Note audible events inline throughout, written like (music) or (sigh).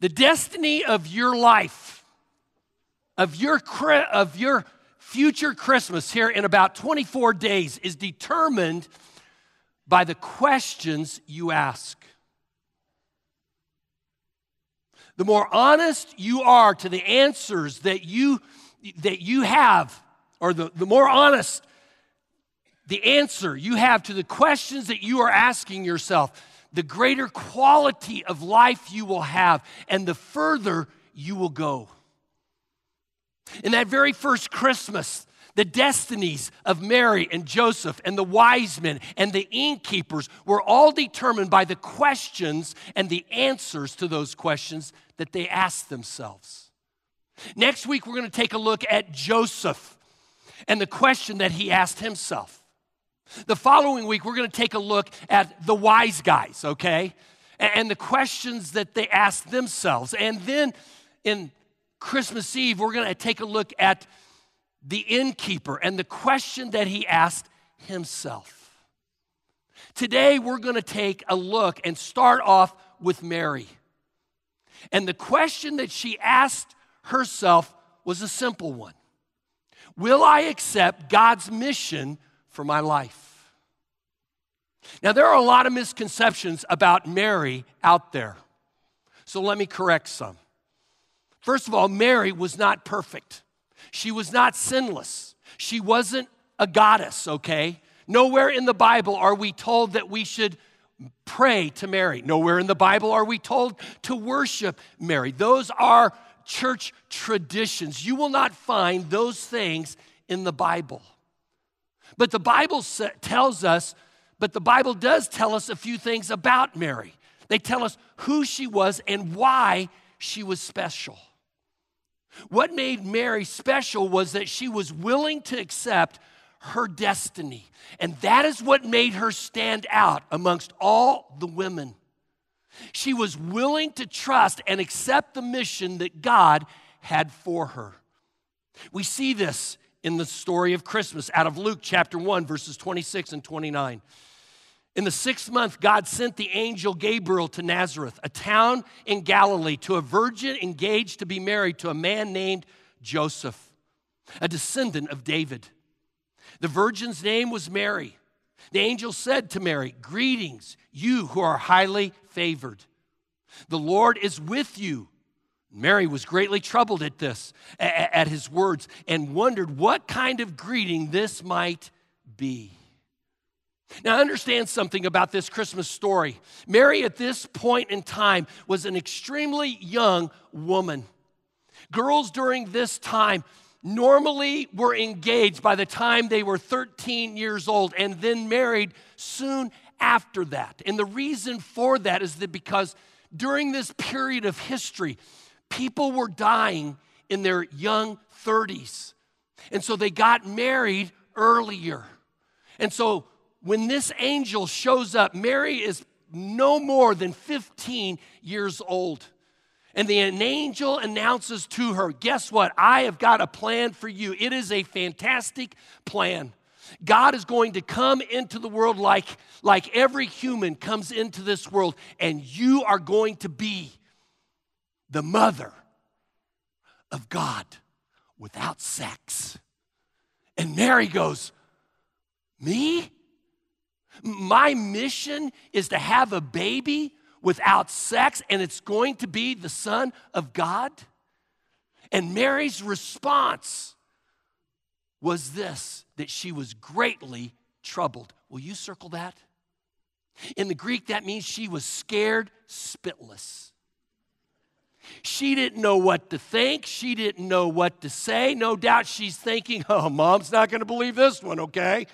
The destiny of your life, of your, of your future Christmas here in about 24 days, is determined by the questions you ask. The more honest you are to the answers that you, that you have, or the, the more honest the answer you have to the questions that you are asking yourself, the greater quality of life you will have, and the further you will go. In that very first Christmas, the destinies of Mary and Joseph and the wise men and the innkeepers were all determined by the questions and the answers to those questions that they asked themselves. Next week, we're going to take a look at Joseph and the question that he asked himself. The following week, we're going to take a look at the wise guys, okay? And the questions that they asked themselves. And then in Christmas Eve, we're going to take a look at the innkeeper and the question that he asked himself. Today, we're going to take a look and start off with Mary. And the question that she asked herself was a simple one Will I accept God's mission for my life? Now, there are a lot of misconceptions about Mary out there. So let me correct some. First of all, Mary was not perfect. She was not sinless. She wasn't a goddess, okay? Nowhere in the Bible are we told that we should pray to Mary. Nowhere in the Bible are we told to worship Mary. Those are church traditions. You will not find those things in the Bible. But the Bible tells us, but the Bible does tell us a few things about Mary. They tell us who she was and why she was special. What made Mary special was that she was willing to accept her destiny. And that is what made her stand out amongst all the women. She was willing to trust and accept the mission that God had for her. We see this in the story of Christmas out of Luke chapter 1, verses 26 and 29. In the sixth month, God sent the angel Gabriel to Nazareth, a town in Galilee, to a virgin engaged to be married to a man named Joseph, a descendant of David. The virgin's name was Mary. The angel said to Mary, Greetings, you who are highly favored. The Lord is with you. Mary was greatly troubled at this, at his words, and wondered what kind of greeting this might be. Now, understand something about this Christmas story. Mary, at this point in time, was an extremely young woman. Girls during this time normally were engaged by the time they were 13 years old and then married soon after that. And the reason for that is that because during this period of history, people were dying in their young 30s. And so they got married earlier. And so when this angel shows up, Mary is no more than 15 years old. And the angel announces to her, Guess what? I have got a plan for you. It is a fantastic plan. God is going to come into the world like, like every human comes into this world, and you are going to be the mother of God without sex. And Mary goes, Me? My mission is to have a baby without sex, and it's going to be the Son of God? And Mary's response was this that she was greatly troubled. Will you circle that? In the Greek, that means she was scared spitless. She didn't know what to think. She didn't know what to say. No doubt she's thinking, oh, mom's not going to believe this one, okay?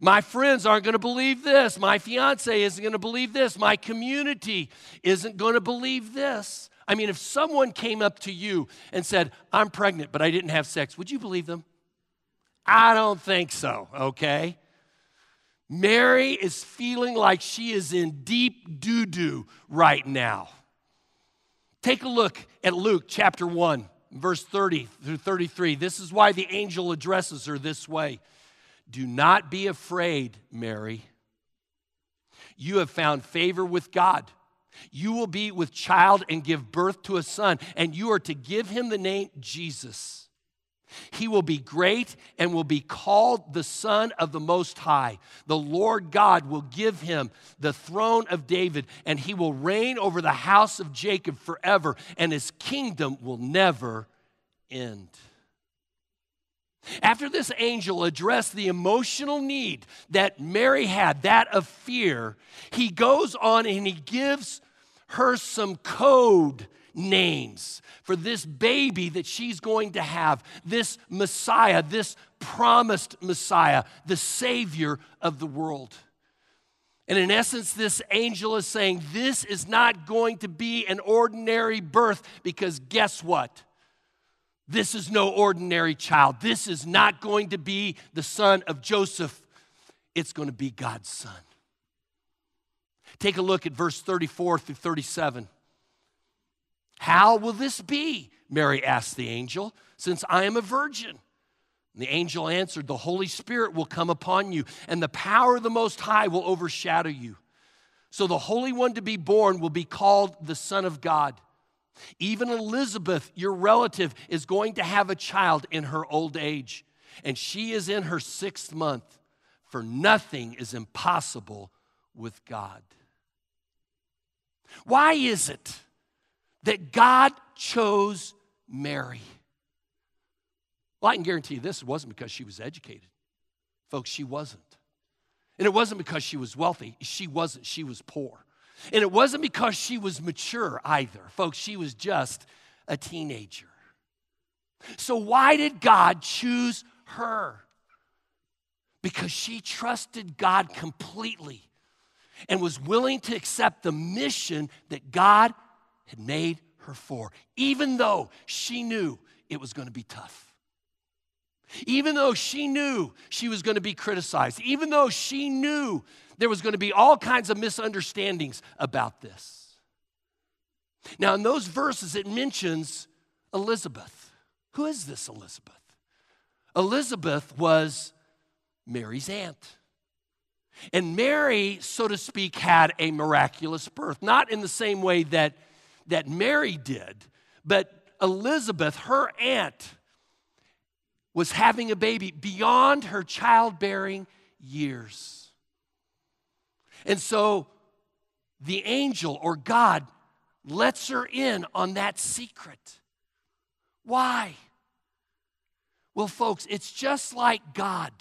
My friends aren't going to believe this. My fiance isn't going to believe this. My community isn't going to believe this. I mean, if someone came up to you and said, I'm pregnant, but I didn't have sex, would you believe them? I don't think so, okay? Mary is feeling like she is in deep doo doo right now. Take a look at Luke chapter 1, verse 30 through 33. This is why the angel addresses her this way. Do not be afraid, Mary. You have found favor with God. You will be with child and give birth to a son, and you are to give him the name Jesus. He will be great and will be called the Son of the Most High. The Lord God will give him the throne of David, and he will reign over the house of Jacob forever, and his kingdom will never end. After this angel addressed the emotional need that Mary had, that of fear, he goes on and he gives her some code names for this baby that she's going to have, this Messiah, this promised Messiah, the Savior of the world. And in essence, this angel is saying, This is not going to be an ordinary birth because guess what? This is no ordinary child. This is not going to be the son of Joseph. It's going to be God's son. Take a look at verse 34 through 37. How will this be? Mary asked the angel, since I am a virgin. And the angel answered, The Holy Spirit will come upon you, and the power of the Most High will overshadow you. So the Holy One to be born will be called the Son of God. Even Elizabeth, your relative, is going to have a child in her old age, and she is in her sixth month, for nothing is impossible with God. Why is it that God chose Mary? Well, I can guarantee you this wasn't because she was educated. Folks, she wasn't. And it wasn't because she was wealthy. She wasn't. She was poor. And it wasn't because she was mature either. Folks, she was just a teenager. So, why did God choose her? Because she trusted God completely and was willing to accept the mission that God had made her for, even though she knew it was going to be tough. Even though she knew she was going to be criticized, even though she knew there was going to be all kinds of misunderstandings about this. Now, in those verses, it mentions Elizabeth. Who is this Elizabeth? Elizabeth was Mary's aunt. And Mary, so to speak, had a miraculous birth, not in the same way that, that Mary did, but Elizabeth, her aunt, was having a baby beyond her childbearing years. And so the angel or God lets her in on that secret. Why? Well, folks, it's just like God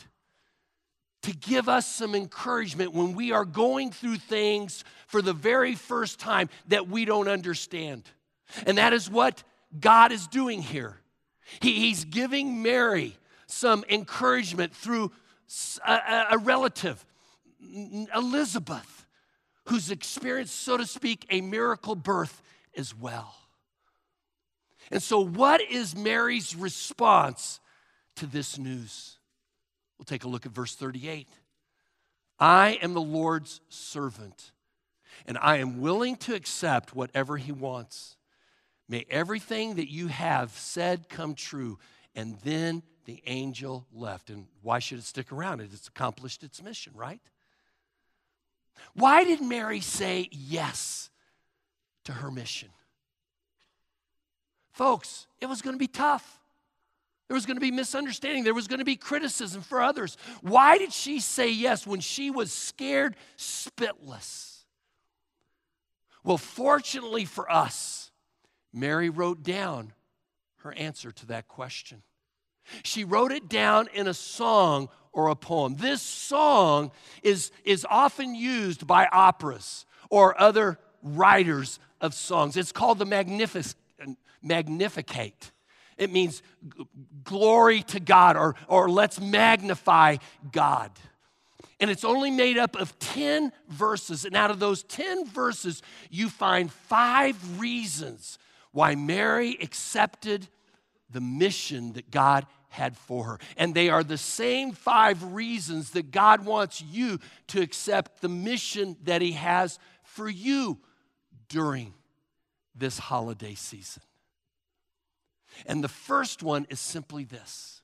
to give us some encouragement when we are going through things for the very first time that we don't understand. And that is what God is doing here. He, he's giving Mary some encouragement through a, a relative, Elizabeth, who's experienced, so to speak, a miracle birth as well. And so, what is Mary's response to this news? We'll take a look at verse 38. I am the Lord's servant, and I am willing to accept whatever he wants. May everything that you have said come true. And then the angel left. And why should it stick around? It's accomplished its mission, right? Why did Mary say yes to her mission? Folks, it was going to be tough. There was going to be misunderstanding. There was going to be criticism for others. Why did she say yes when she was scared spitless? Well, fortunately for us, Mary wrote down her answer to that question. She wrote it down in a song or a poem. This song is, is often used by operas or other writers of songs. It's called the Magnific- Magnificat. It means glory to God or, or let's magnify God. And it's only made up of 10 verses. And out of those 10 verses, you find five reasons why Mary accepted the mission that God had for her. And they are the same five reasons that God wants you to accept the mission that He has for you during this holiday season. And the first one is simply this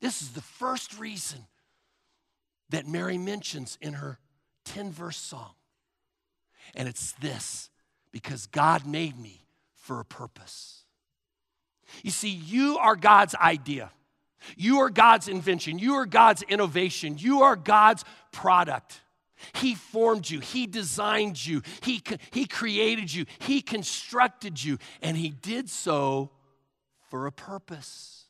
this is the first reason that Mary mentions in her 10 verse song. And it's this because God made me for a purpose. You see, you are God's idea. You are God's invention. You are God's innovation. You are God's product. He formed you, He designed you, He, he created you, He constructed you, and He did so for a purpose.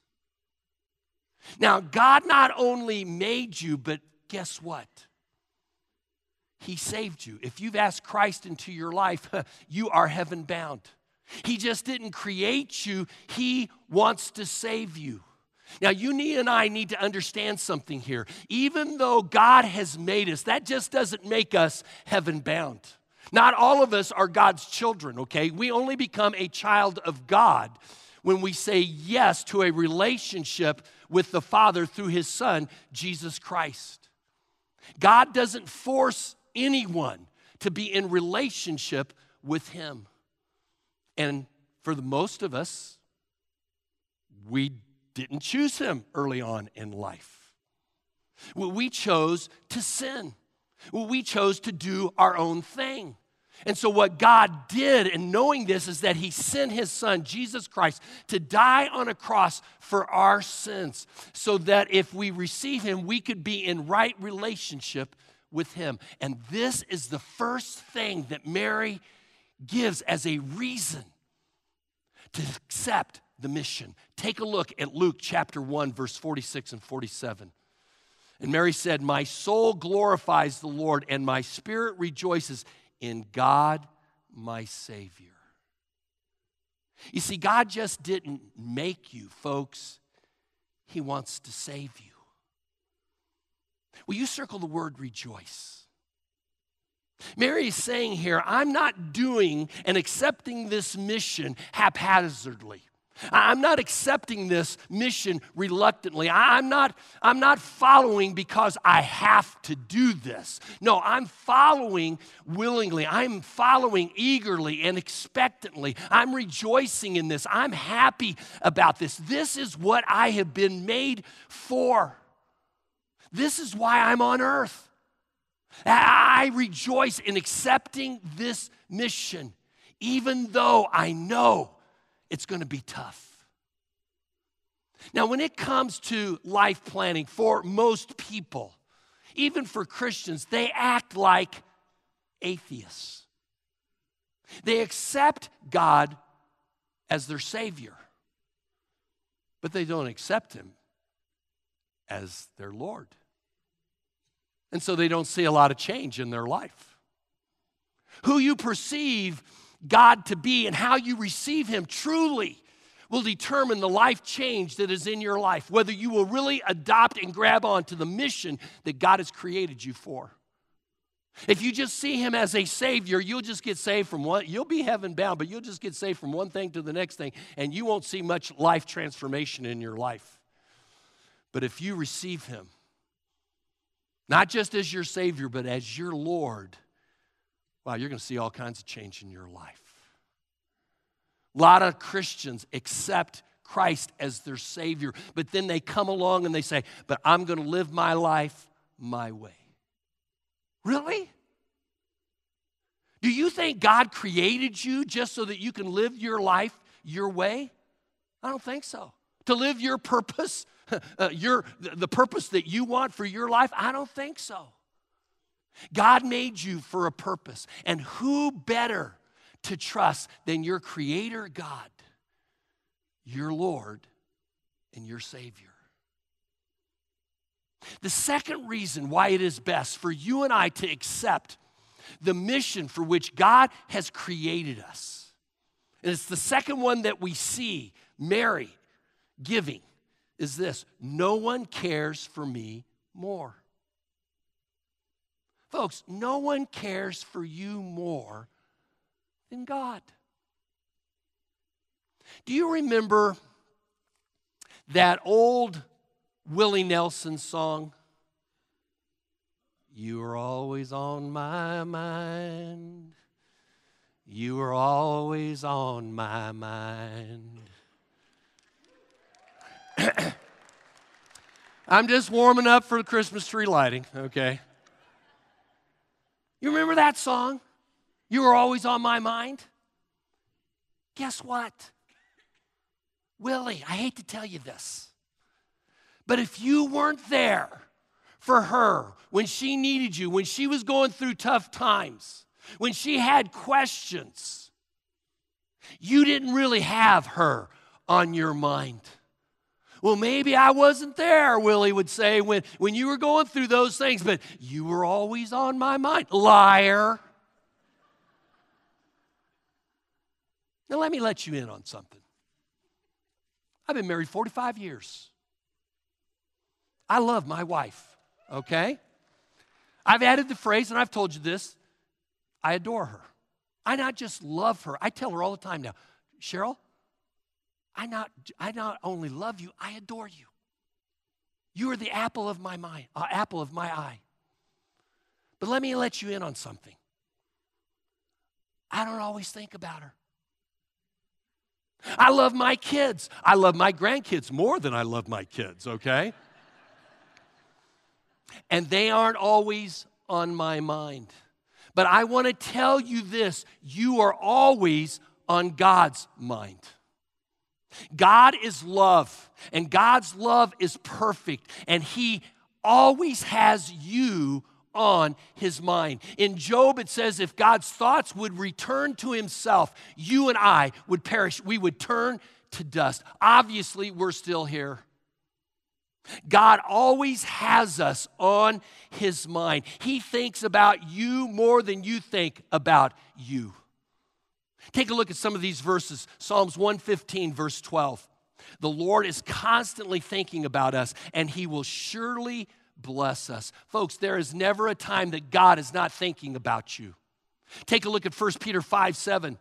Now, God not only made you, but guess what? He saved you. If you've asked Christ into your life, (laughs) you are heaven bound. He just didn't create you, He wants to save you. Now, you and I need to understand something here. Even though God has made us, that just doesn't make us heaven bound. Not all of us are God's children, okay? We only become a child of God when we say yes to a relationship with the Father through His Son, Jesus Christ. God doesn't force anyone to be in relationship with Him. And for the most of us, we didn't choose him early on in life. We chose to sin. We chose to do our own thing. And so, what God did in knowing this is that He sent His Son, Jesus Christ, to die on a cross for our sins, so that if we receive Him, we could be in right relationship with Him. And this is the first thing that Mary gives as a reason to accept the mission. Take a look at Luke chapter 1, verse 46 and 47. And Mary said, My soul glorifies the Lord, and my spirit rejoices in God, my Savior. You see, God just didn't make you, folks, He wants to save you. Will you circle the word rejoice? Mary is saying here, I'm not doing and accepting this mission haphazardly. I'm not accepting this mission reluctantly. I'm not, I'm not following because I have to do this. No, I'm following willingly. I'm following eagerly and expectantly. I'm rejoicing in this. I'm happy about this. This is what I have been made for. This is why I'm on earth. I rejoice in accepting this mission, even though I know it's going to be tough. Now, when it comes to life planning for most people, even for Christians, they act like atheists. They accept God as their Savior, but they don't accept Him as their Lord. And so they don't see a lot of change in their life. Who you perceive God to be and how you receive Him truly will determine the life change that is in your life, whether you will really adopt and grab on to the mission that God has created you for. If you just see him as a savior, you'll just get saved from one, you'll be heaven bound, but you'll just get saved from one thing to the next thing, and you won't see much life transformation in your life. But if you receive him, not just as your savior, but as your Lord, wow, you're going to see all kinds of change in your life. A lot of Christians accept Christ as their Savior, but then they come along and they say, But I'm going to live my life my way. Really? Do you think God created you just so that you can live your life your way? I don't think so. To live your purpose, (laughs) uh, your, the purpose that you want for your life? I don't think so. God made you for a purpose, and who better to trust than your Creator God, your Lord, and your Savior. The second reason why it is best for you and I to accept the mission for which God has created us, and it's the second one that we see Mary giving, is this no one cares for me more. Folks, no one cares for you more than God. Do you remember that old Willie Nelson song? You are always on my mind. You are always on my mind. (clears throat) I'm just warming up for the Christmas tree lighting, okay? You remember that song? You were always on my mind. Guess what? Willie, I hate to tell you this, but if you weren't there for her when she needed you, when she was going through tough times, when she had questions, you didn't really have her on your mind. Well, maybe I wasn't there, Willie would say, when, when you were going through those things, but you were always on my mind. Liar. Now, let me let you in on something. I've been married 45 years. I love my wife, okay? I've added the phrase, and I've told you this I adore her. I not just love her, I tell her all the time now, Cheryl, I not, I not only love you, I adore you. You are the apple of my mind, uh, apple of my eye. But let me let you in on something. I don't always think about her. I love my kids. I love my grandkids more than I love my kids, okay? and they aren't always on my mind. But I want to tell you this you are always on God's mind. God is love, and God's love is perfect, and He always has you on his mind. In Job, it says, if God's thoughts would return to himself, you and I would perish. We would turn to dust. Obviously, we're still here. God always has us on his mind. He thinks about you more than you think about you. Take a look at some of these verses Psalms 115, verse 12. The Lord is constantly thinking about us, and He will surely bless us. Folks, there is never a time that God is not thinking about you. Take a look at 1 Peter 5 7.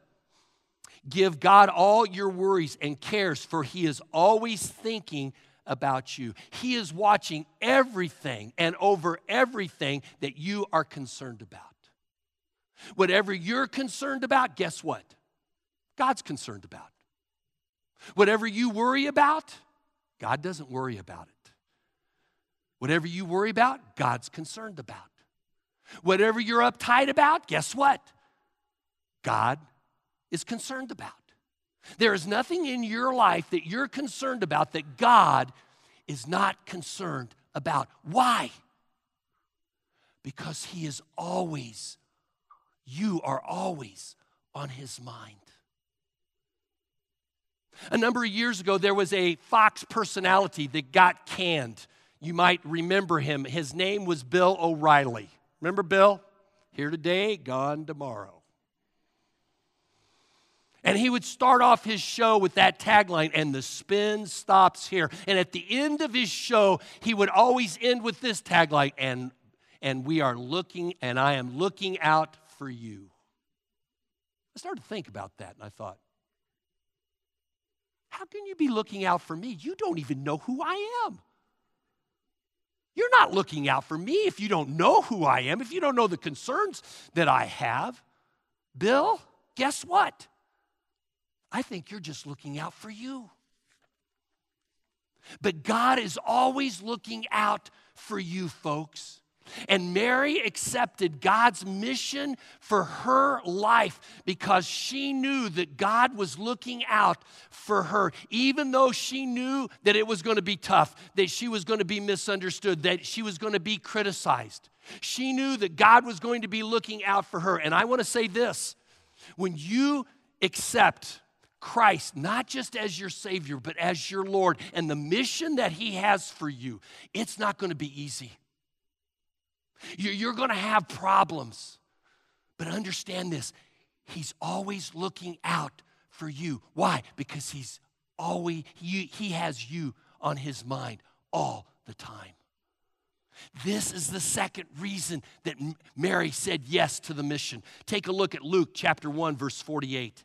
Give God all your worries and cares, for He is always thinking about you. He is watching everything and over everything that you are concerned about. Whatever you're concerned about, guess what? God's concerned about. Whatever you worry about, God doesn't worry about it. Whatever you worry about, God's concerned about. Whatever you're uptight about, guess what? God is concerned about. There is nothing in your life that you're concerned about that God is not concerned about. Why? Because He is always, you are always on His mind. A number of years ago, there was a Fox personality that got canned. You might remember him. His name was Bill O'Reilly. Remember Bill? Here today, gone tomorrow. And he would start off his show with that tagline, and the spin stops here. And at the end of his show, he would always end with this tagline, and, and we are looking, and I am looking out for you. I started to think about that, and I thought, how can you be looking out for me? You don't even know who I am. You're not looking out for me if you don't know who I am, if you don't know the concerns that I have. Bill, guess what? I think you're just looking out for you. But God is always looking out for you, folks. And Mary accepted God's mission for her life because she knew that God was looking out for her, even though she knew that it was going to be tough, that she was going to be misunderstood, that she was going to be criticized. She knew that God was going to be looking out for her. And I want to say this when you accept Christ, not just as your Savior, but as your Lord, and the mission that He has for you, it's not going to be easy. You're going to have problems. But understand this He's always looking out for you. Why? Because He's always, He, he has you on His mind all the time. This is the second reason that Mary said yes to the mission. Take a look at Luke chapter 1, verse 48.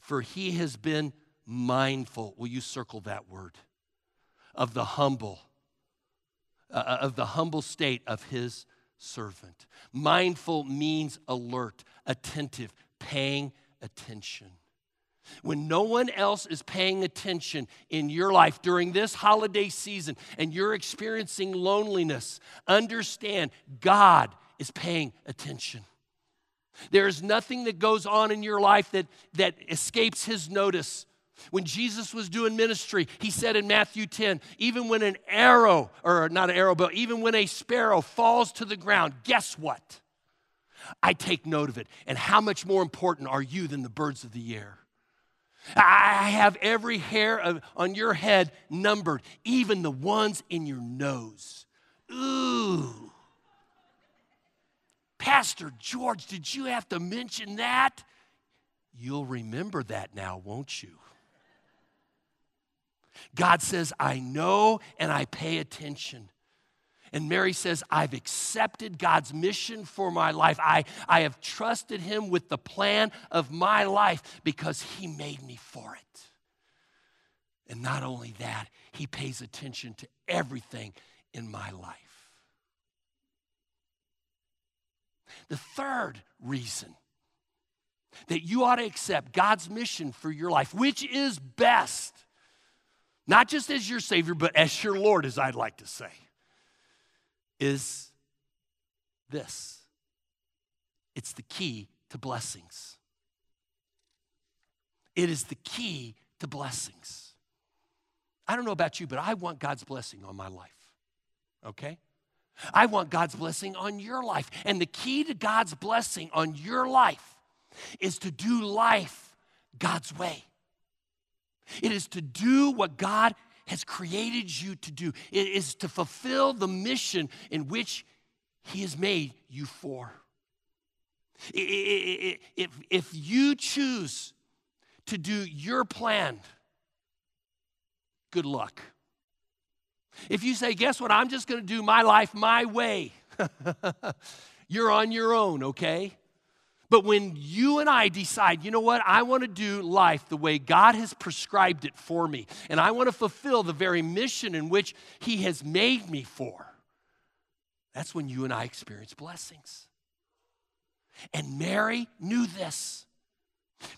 For he has been mindful, will you circle that word, of the humble, uh, uh of the humble state of his servant. Mindful means alert, attentive, paying attention. When no one else is paying attention in your life during this holiday season and you're experiencing loneliness, understand God is paying attention. There is nothing that goes on in your life that, that escapes his notice. When Jesus was doing ministry, he said in Matthew 10, even when an arrow, or not an arrow, but even when a sparrow falls to the ground, guess what? I take note of it. And how much more important are you than the birds of the air? I have every hair of, on your head numbered, even the ones in your nose. Ooh. Pastor George, did you have to mention that? You'll remember that now, won't you? God says, I know and I pay attention. And Mary says, I've accepted God's mission for my life. I, I have trusted Him with the plan of my life because He made me for it. And not only that, He pays attention to everything in my life. The third reason that you ought to accept God's mission for your life, which is best, not just as your Savior, but as your Lord, as I'd like to say, is this it's the key to blessings. It is the key to blessings. I don't know about you, but I want God's blessing on my life, okay? I want God's blessing on your life. And the key to God's blessing on your life is to do life God's way. It is to do what God has created you to do, it is to fulfill the mission in which He has made you for. If, if you choose to do your plan, good luck. If you say, guess what, I'm just going to do my life my way, (laughs) you're on your own, okay? But when you and I decide, you know what, I want to do life the way God has prescribed it for me, and I want to fulfill the very mission in which He has made me for, that's when you and I experience blessings. And Mary knew this.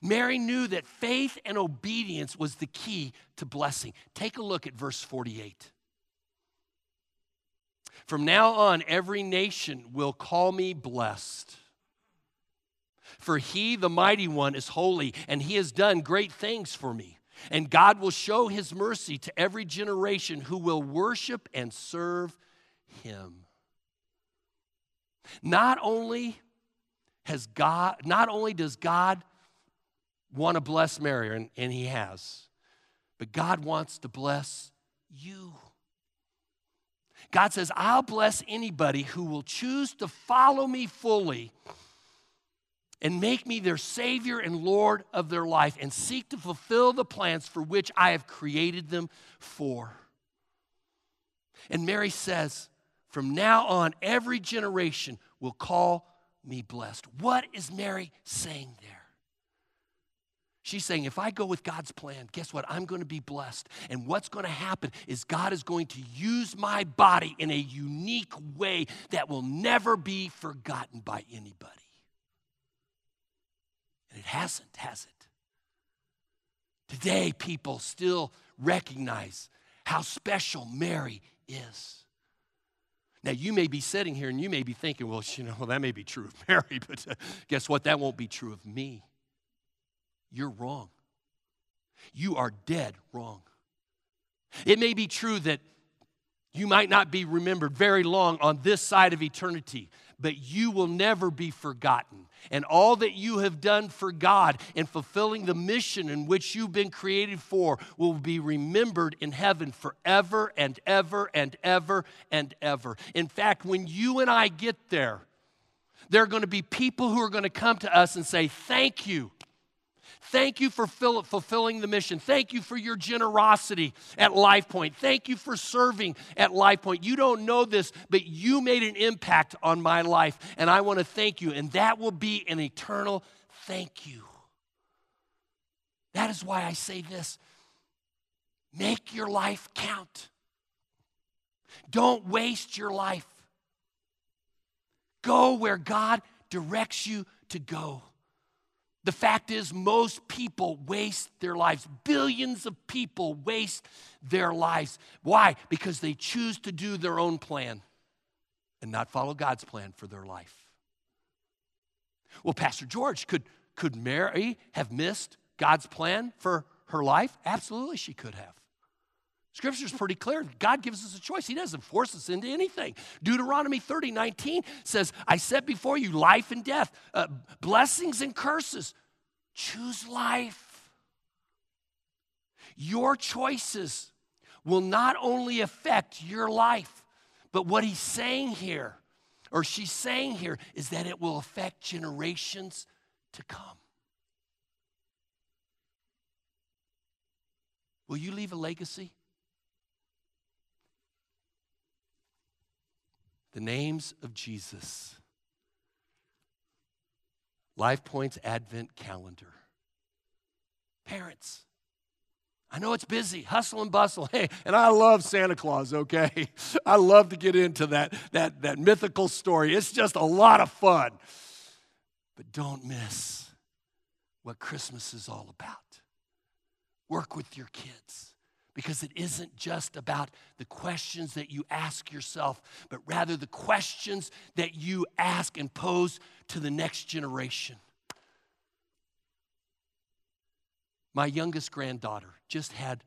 Mary knew that faith and obedience was the key to blessing. Take a look at verse 48. From now on, every nation will call me blessed. For he, the mighty one, is holy, and he has done great things for me. And God will show his mercy to every generation who will worship and serve him. Not only has God, not only does God want to bless Mary, and, and he has, but God wants to bless you. God says, I'll bless anybody who will choose to follow me fully and make me their Savior and Lord of their life and seek to fulfill the plans for which I have created them for. And Mary says, From now on, every generation will call me blessed. What is Mary saying there? She's saying, if I go with God's plan, guess what? I'm going to be blessed. And what's going to happen is God is going to use my body in a unique way that will never be forgotten by anybody. And it hasn't, has it? Today, people still recognize how special Mary is. Now, you may be sitting here and you may be thinking, well, you know, well, that may be true of (laughs) Mary, but uh, guess what? That won't be true of me. You're wrong. You are dead wrong. It may be true that you might not be remembered very long on this side of eternity, but you will never be forgotten. And all that you have done for God in fulfilling the mission in which you've been created for will be remembered in heaven forever and ever and ever and ever. In fact, when you and I get there, there are going to be people who are going to come to us and say, Thank you Thank you for fulfilling the mission. Thank you for your generosity at LifePoint. Thank you for serving at LifePoint. You don't know this, but you made an impact on my life, and I want to thank you. And that will be an eternal thank you. That is why I say this make your life count. Don't waste your life. Go where God directs you to go. The fact is, most people waste their lives. Billions of people waste their lives. Why? Because they choose to do their own plan and not follow God's plan for their life. Well, Pastor George, could, could Mary have missed God's plan for her life? Absolutely, she could have. Scripture's pretty clear. God gives us a choice. He doesn't force us into anything. Deuteronomy 30, 19 says, I set before you life and death, uh, blessings and curses. Choose life. Your choices will not only affect your life, but what he's saying here, or she's saying here, is that it will affect generations to come. Will you leave a legacy? The names of Jesus. LifePoint's Advent Calendar. Parents, I know it's busy, hustle and bustle. (laughs) Hey, and I love Santa Claus, okay? (laughs) I love to get into that, that, that mythical story. It's just a lot of fun. But don't miss what Christmas is all about. Work with your kids because it isn't just about the questions that you ask yourself, but rather the questions that you ask and pose to the next generation. My youngest granddaughter just had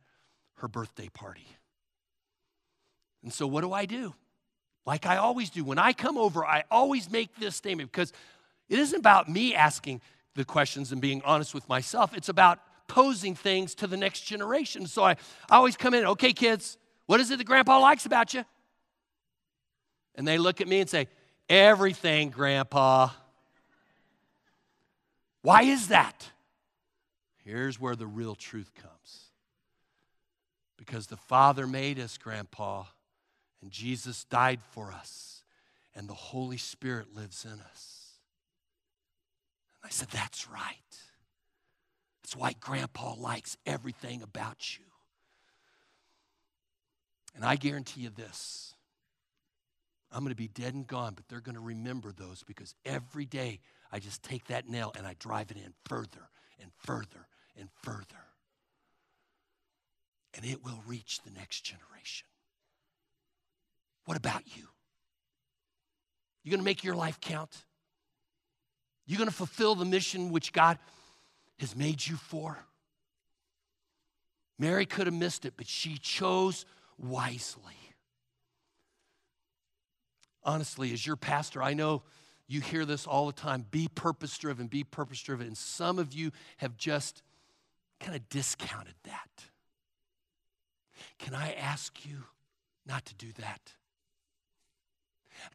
her birthday party. And so, what do I do? Like I always do. When I come over, I always make this statement because it isn't about me asking the questions and being honest with myself. It's about posing things to the next generation. So I, I always come in, okay, kids, what is it that grandpa likes about you? And they look at me and say, everything, grandpa. Why is that? Here's where the real truth comes. Because the Father made us, Grandpa, and Jesus died for us, and the Holy Spirit lives in us. And I said, That's right. That's why Grandpa likes everything about you. And I guarantee you this I'm going to be dead and gone, but they're going to remember those because every day I just take that nail and I drive it in further and further and further. And it will reach the next generation. What about you? You going to make your life count? You going to fulfill the mission which God has made you for? Mary could have missed it, but she chose wisely. Honestly, as your pastor, I know you hear this all the time be purpose driven, be purpose driven. And some of you have just kind of discounted that. Can I ask you not to do that?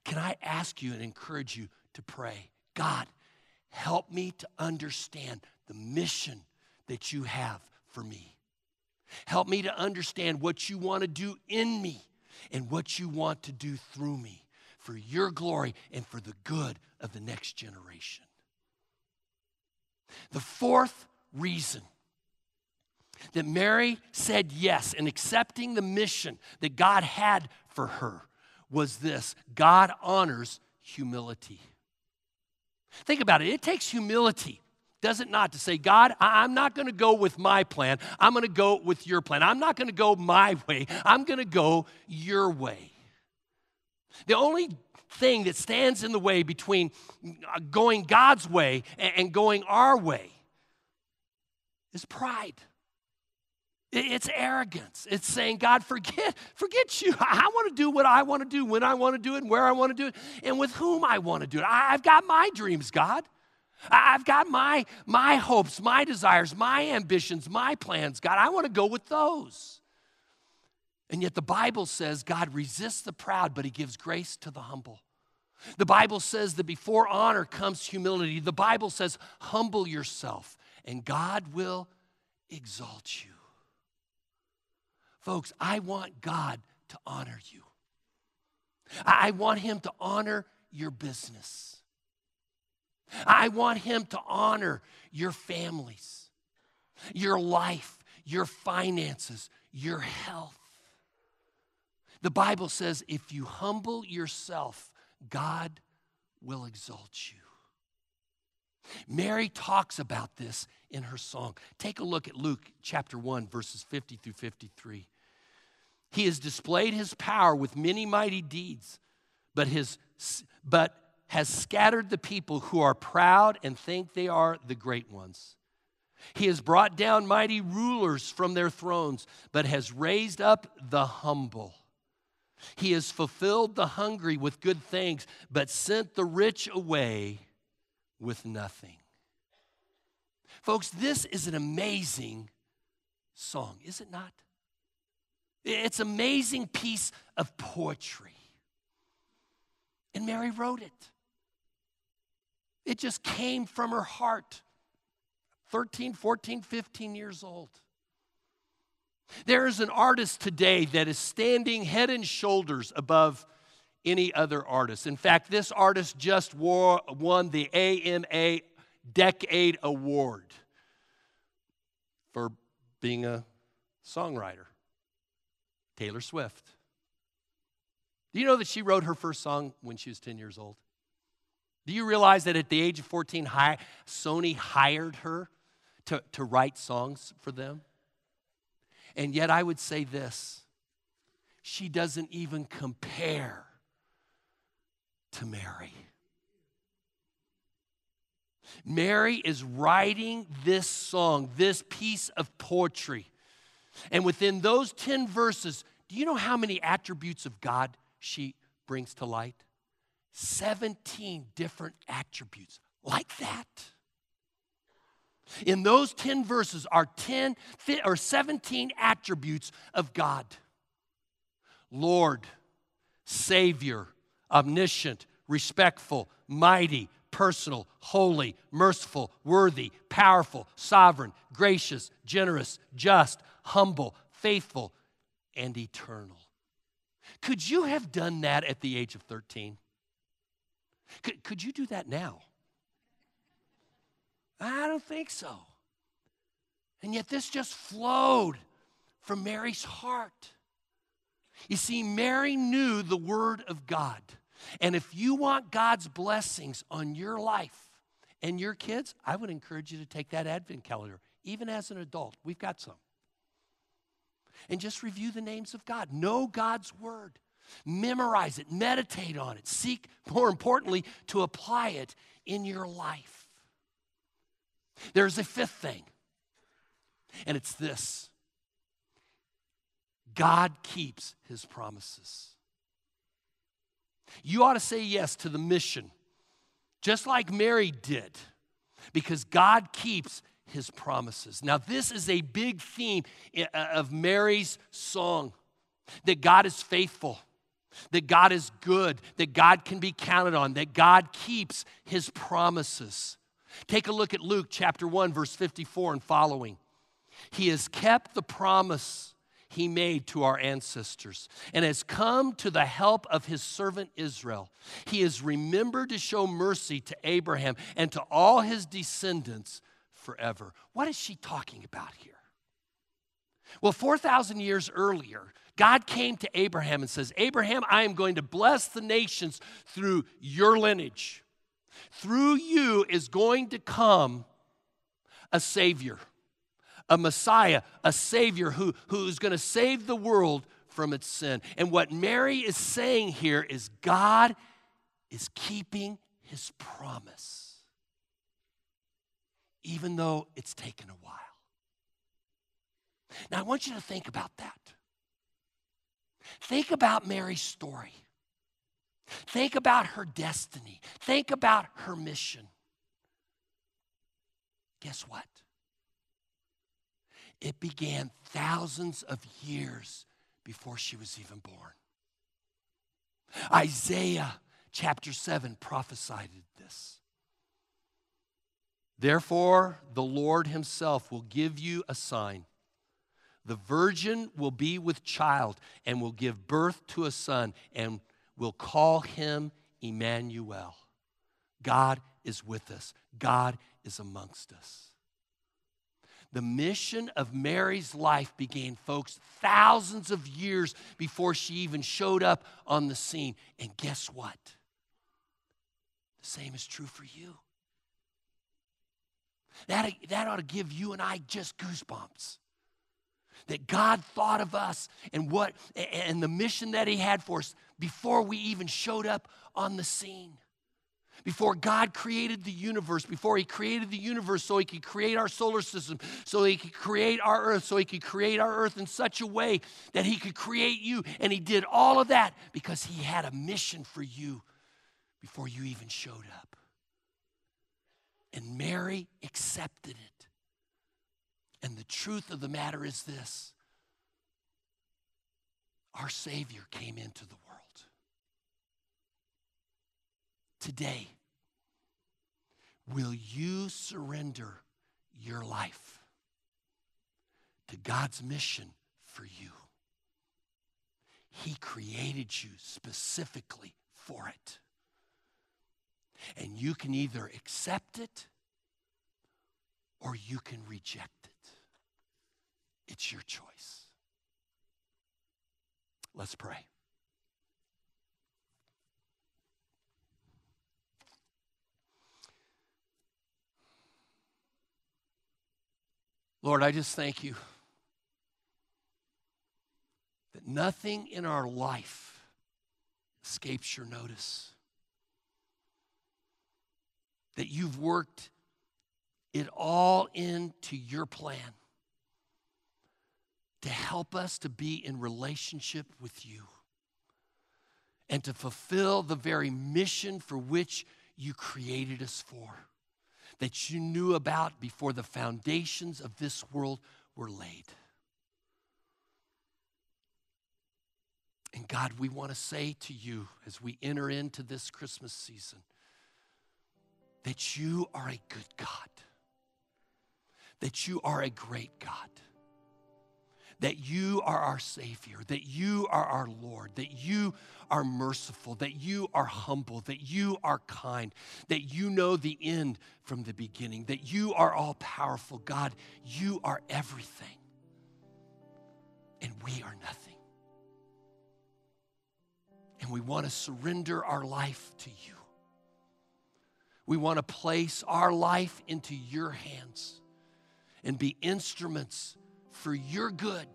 Can I ask you and encourage you to pray? God, help me to understand the mission that you have for me. Help me to understand what you want to do in me and what you want to do through me for your glory and for the good of the next generation. The fourth reason that Mary said yes in accepting the mission that God had for her was this God honors humility. Think about it, it takes humility. Does it not to say, God, I'm not going to go with my plan. I'm going to go with your plan. I'm not going to go my way. I'm going to go your way. The only thing that stands in the way between uh, going God's way and going our way is pride. It's arrogance. It's saying, God, forget, forget you. I want to do what I want to do, when I want to do it, and where I want to do it, and with whom I want to do it. I've got my dreams, God. I've got my, my hopes, my desires, my ambitions, my plans, God. I want to go with those. And yet the Bible says God resists the proud, but he gives grace to the humble. The Bible says that before honor comes humility. The Bible says, humble yourself, and God will exalt you. Folks, I want God to honor you. I want Him to honor your business. I want Him to honor your families, your life, your finances, your health. The Bible says if you humble yourself, God will exalt you. Mary talks about this in her song. Take a look at Luke chapter 1, verses 50 through 53. He has displayed his power with many mighty deeds, but his, but has scattered the people who are proud and think they are the great ones. He has brought down mighty rulers from their thrones, but has raised up the humble. He has fulfilled the hungry with good things, but sent the rich away with nothing. Folks, this is an amazing song, is it not? It's an amazing piece of poetry. And Mary wrote it. It just came from her heart. 13, 14, 15 years old. There is an artist today that is standing head and shoulders above any other artist. In fact, this artist just wore, won the AMA Decade Award for being a songwriter. Taylor Swift. Do you know that she wrote her first song when she was 10 years old? Do you realize that at the age of 14, Sony hired her to, to write songs for them? And yet, I would say this she doesn't even compare to Mary. Mary is writing this song, this piece of poetry. And within those 10 verses, do you know how many attributes of God she brings to light? 17 different attributes like that. In those 10 verses are 10 or 17 attributes of God Lord, Savior, omniscient, respectful, mighty, personal, holy, merciful, worthy, powerful, sovereign, gracious, generous, just, humble, faithful, and eternal. Could you have done that at the age of 13? Could, could you do that now? I don't think so. And yet, this just flowed from Mary's heart. You see, Mary knew the Word of God. And if you want God's blessings on your life and your kids, I would encourage you to take that Advent calendar, even as an adult. We've got some. And just review the names of God. Know God's Word. Memorize it, meditate on it, seek, more importantly, to apply it in your life. There's a fifth thing, and it's this God keeps his promises. You ought to say yes to the mission, just like Mary did, because God keeps his promises. Now, this is a big theme uh, of Mary's song that God is faithful that God is good, that God can be counted on, that God keeps his promises. Take a look at Luke chapter 1, verse 54 and following. He has kept the promise he made to our ancestors and has come to the help of his servant Israel. He has remembered to show mercy to Abraham and to all his descendants forever. What is she talking about here? Well, 4,000 years earlier, God came to Abraham and says, Abraham, I am going to bless the nations through your lineage. Through you is going to come a Savior, a Messiah, a Savior who, who is going to save the world from its sin. And what Mary is saying here is God is keeping his promise, even though it's taken a while. Now, I want you to think about that. Think about Mary's story. Think about her destiny. Think about her mission. Guess what? It began thousands of years before she was even born. Isaiah chapter 7 prophesied this. Therefore, the Lord Himself will give you a sign. The virgin will be with child and will give birth to a son and will call him Emmanuel. God is with us, God is amongst us. The mission of Mary's life began, folks, thousands of years before she even showed up on the scene. And guess what? The same is true for you. That, that ought to give you and I just goosebumps that God thought of us and what and the mission that he had for us before we even showed up on the scene. before God created the universe, before He created the universe so He could create our solar system, so He could create our earth, so He could create our earth in such a way that He could create you. And He did all of that because He had a mission for you before you even showed up. And Mary accepted it. And the truth of the matter is this our Savior came into the world. Today, will you surrender your life to God's mission for you? He created you specifically for it. And you can either accept it or you can reject it. It's your choice. Let's pray. Lord, I just thank you that nothing in our life escapes your notice. That you've worked it all into your plan to help us to be in relationship with you and to fulfill the very mission for which you created us for that you knew about before the foundations of this world were laid. And God, we want to say to you as we enter into this Christmas season that you are a good God, that you are a great God that you are our Savior, that you are our Lord, that you are merciful, that you are humble, that you are kind, that you know the end from the beginning, that you are all powerful. God, you are everything, and we are nothing. And we want to surrender our life to you. We want to place our life into your hands and be instruments for your good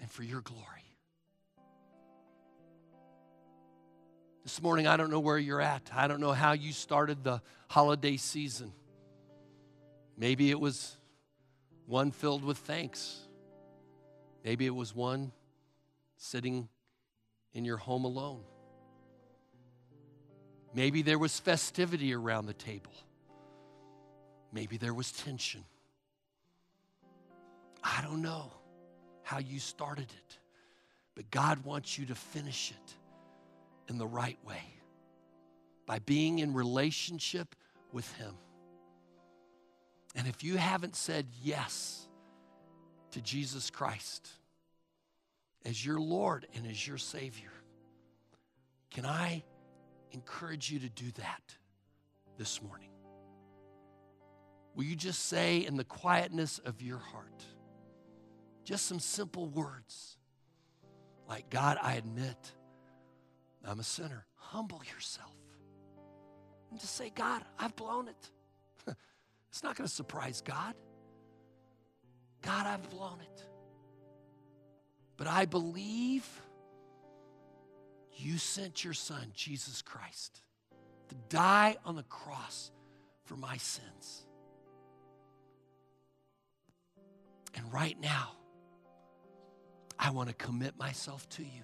and for your glory. This morning, I don't know where you're at. I don't know how you started the holiday season. Maybe it was one filled with thanks. Maybe it was one sitting in your home alone. Maybe there was festivity around the table. Maybe there was tension. I don't know how you started it, but God wants you to finish it in the right way by being in relationship with Him. And if you haven't said yes to Jesus Christ as your Lord and as your Savior, can I encourage you to do that this morning? Will you just say in the quietness of your heart, just some simple words like, God, I admit I'm a sinner. Humble yourself. And just say, God, I've blown it. (laughs) it's not going to surprise God. God, I've blown it. But I believe you sent your son, Jesus Christ, to die on the cross for my sins. And right now, I want to commit myself to you.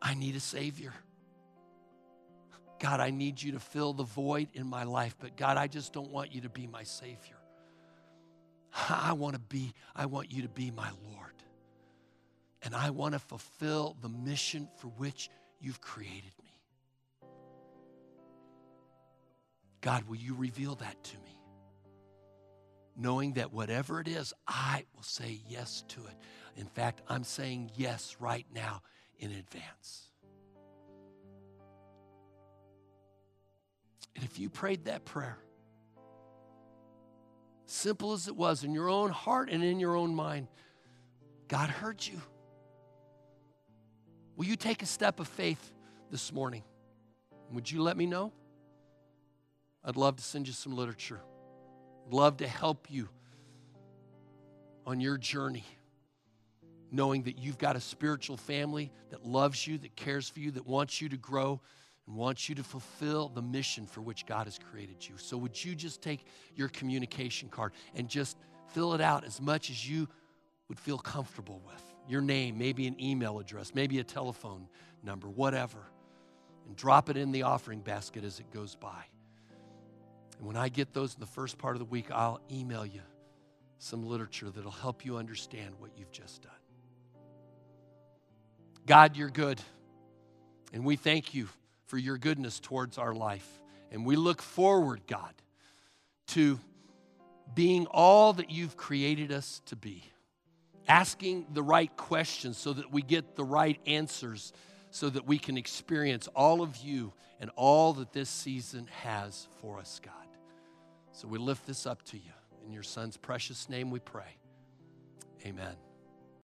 I need a Savior. God, I need you to fill the void in my life, but God, I just don't want you to be my Savior. I want to be, I want you to be my Lord. And I want to fulfill the mission for which you've created me. God, will you reveal that to me? Knowing that whatever it is, I will say yes to it. In fact, I'm saying yes right now in advance. And if you prayed that prayer, simple as it was, in your own heart and in your own mind, God heard you. Will you take a step of faith this morning? Would you let me know? I'd love to send you some literature love to help you on your journey. knowing that you've got a spiritual family that loves you, that cares for you, that wants you to grow and wants you to fulfill the mission for which God has created you. So, would you just take your communication card and just fill it out as much as you would feel comfortable with? Your name, maybe an email address, maybe a telephone number, whatever, and drop it in the offering basket as it goes by. And when I get those in the first part of the week, I'll email you some literature that'll help you understand what you've just done. God, you're good. And we thank you for your goodness towards our life. And we look forward, God, to being all that you've created us to be, asking the right questions so that we get the right answers, so that we can experience all of you and all that this season has for us, God. So we lift this up to you. In your son's precious name we pray. Amen.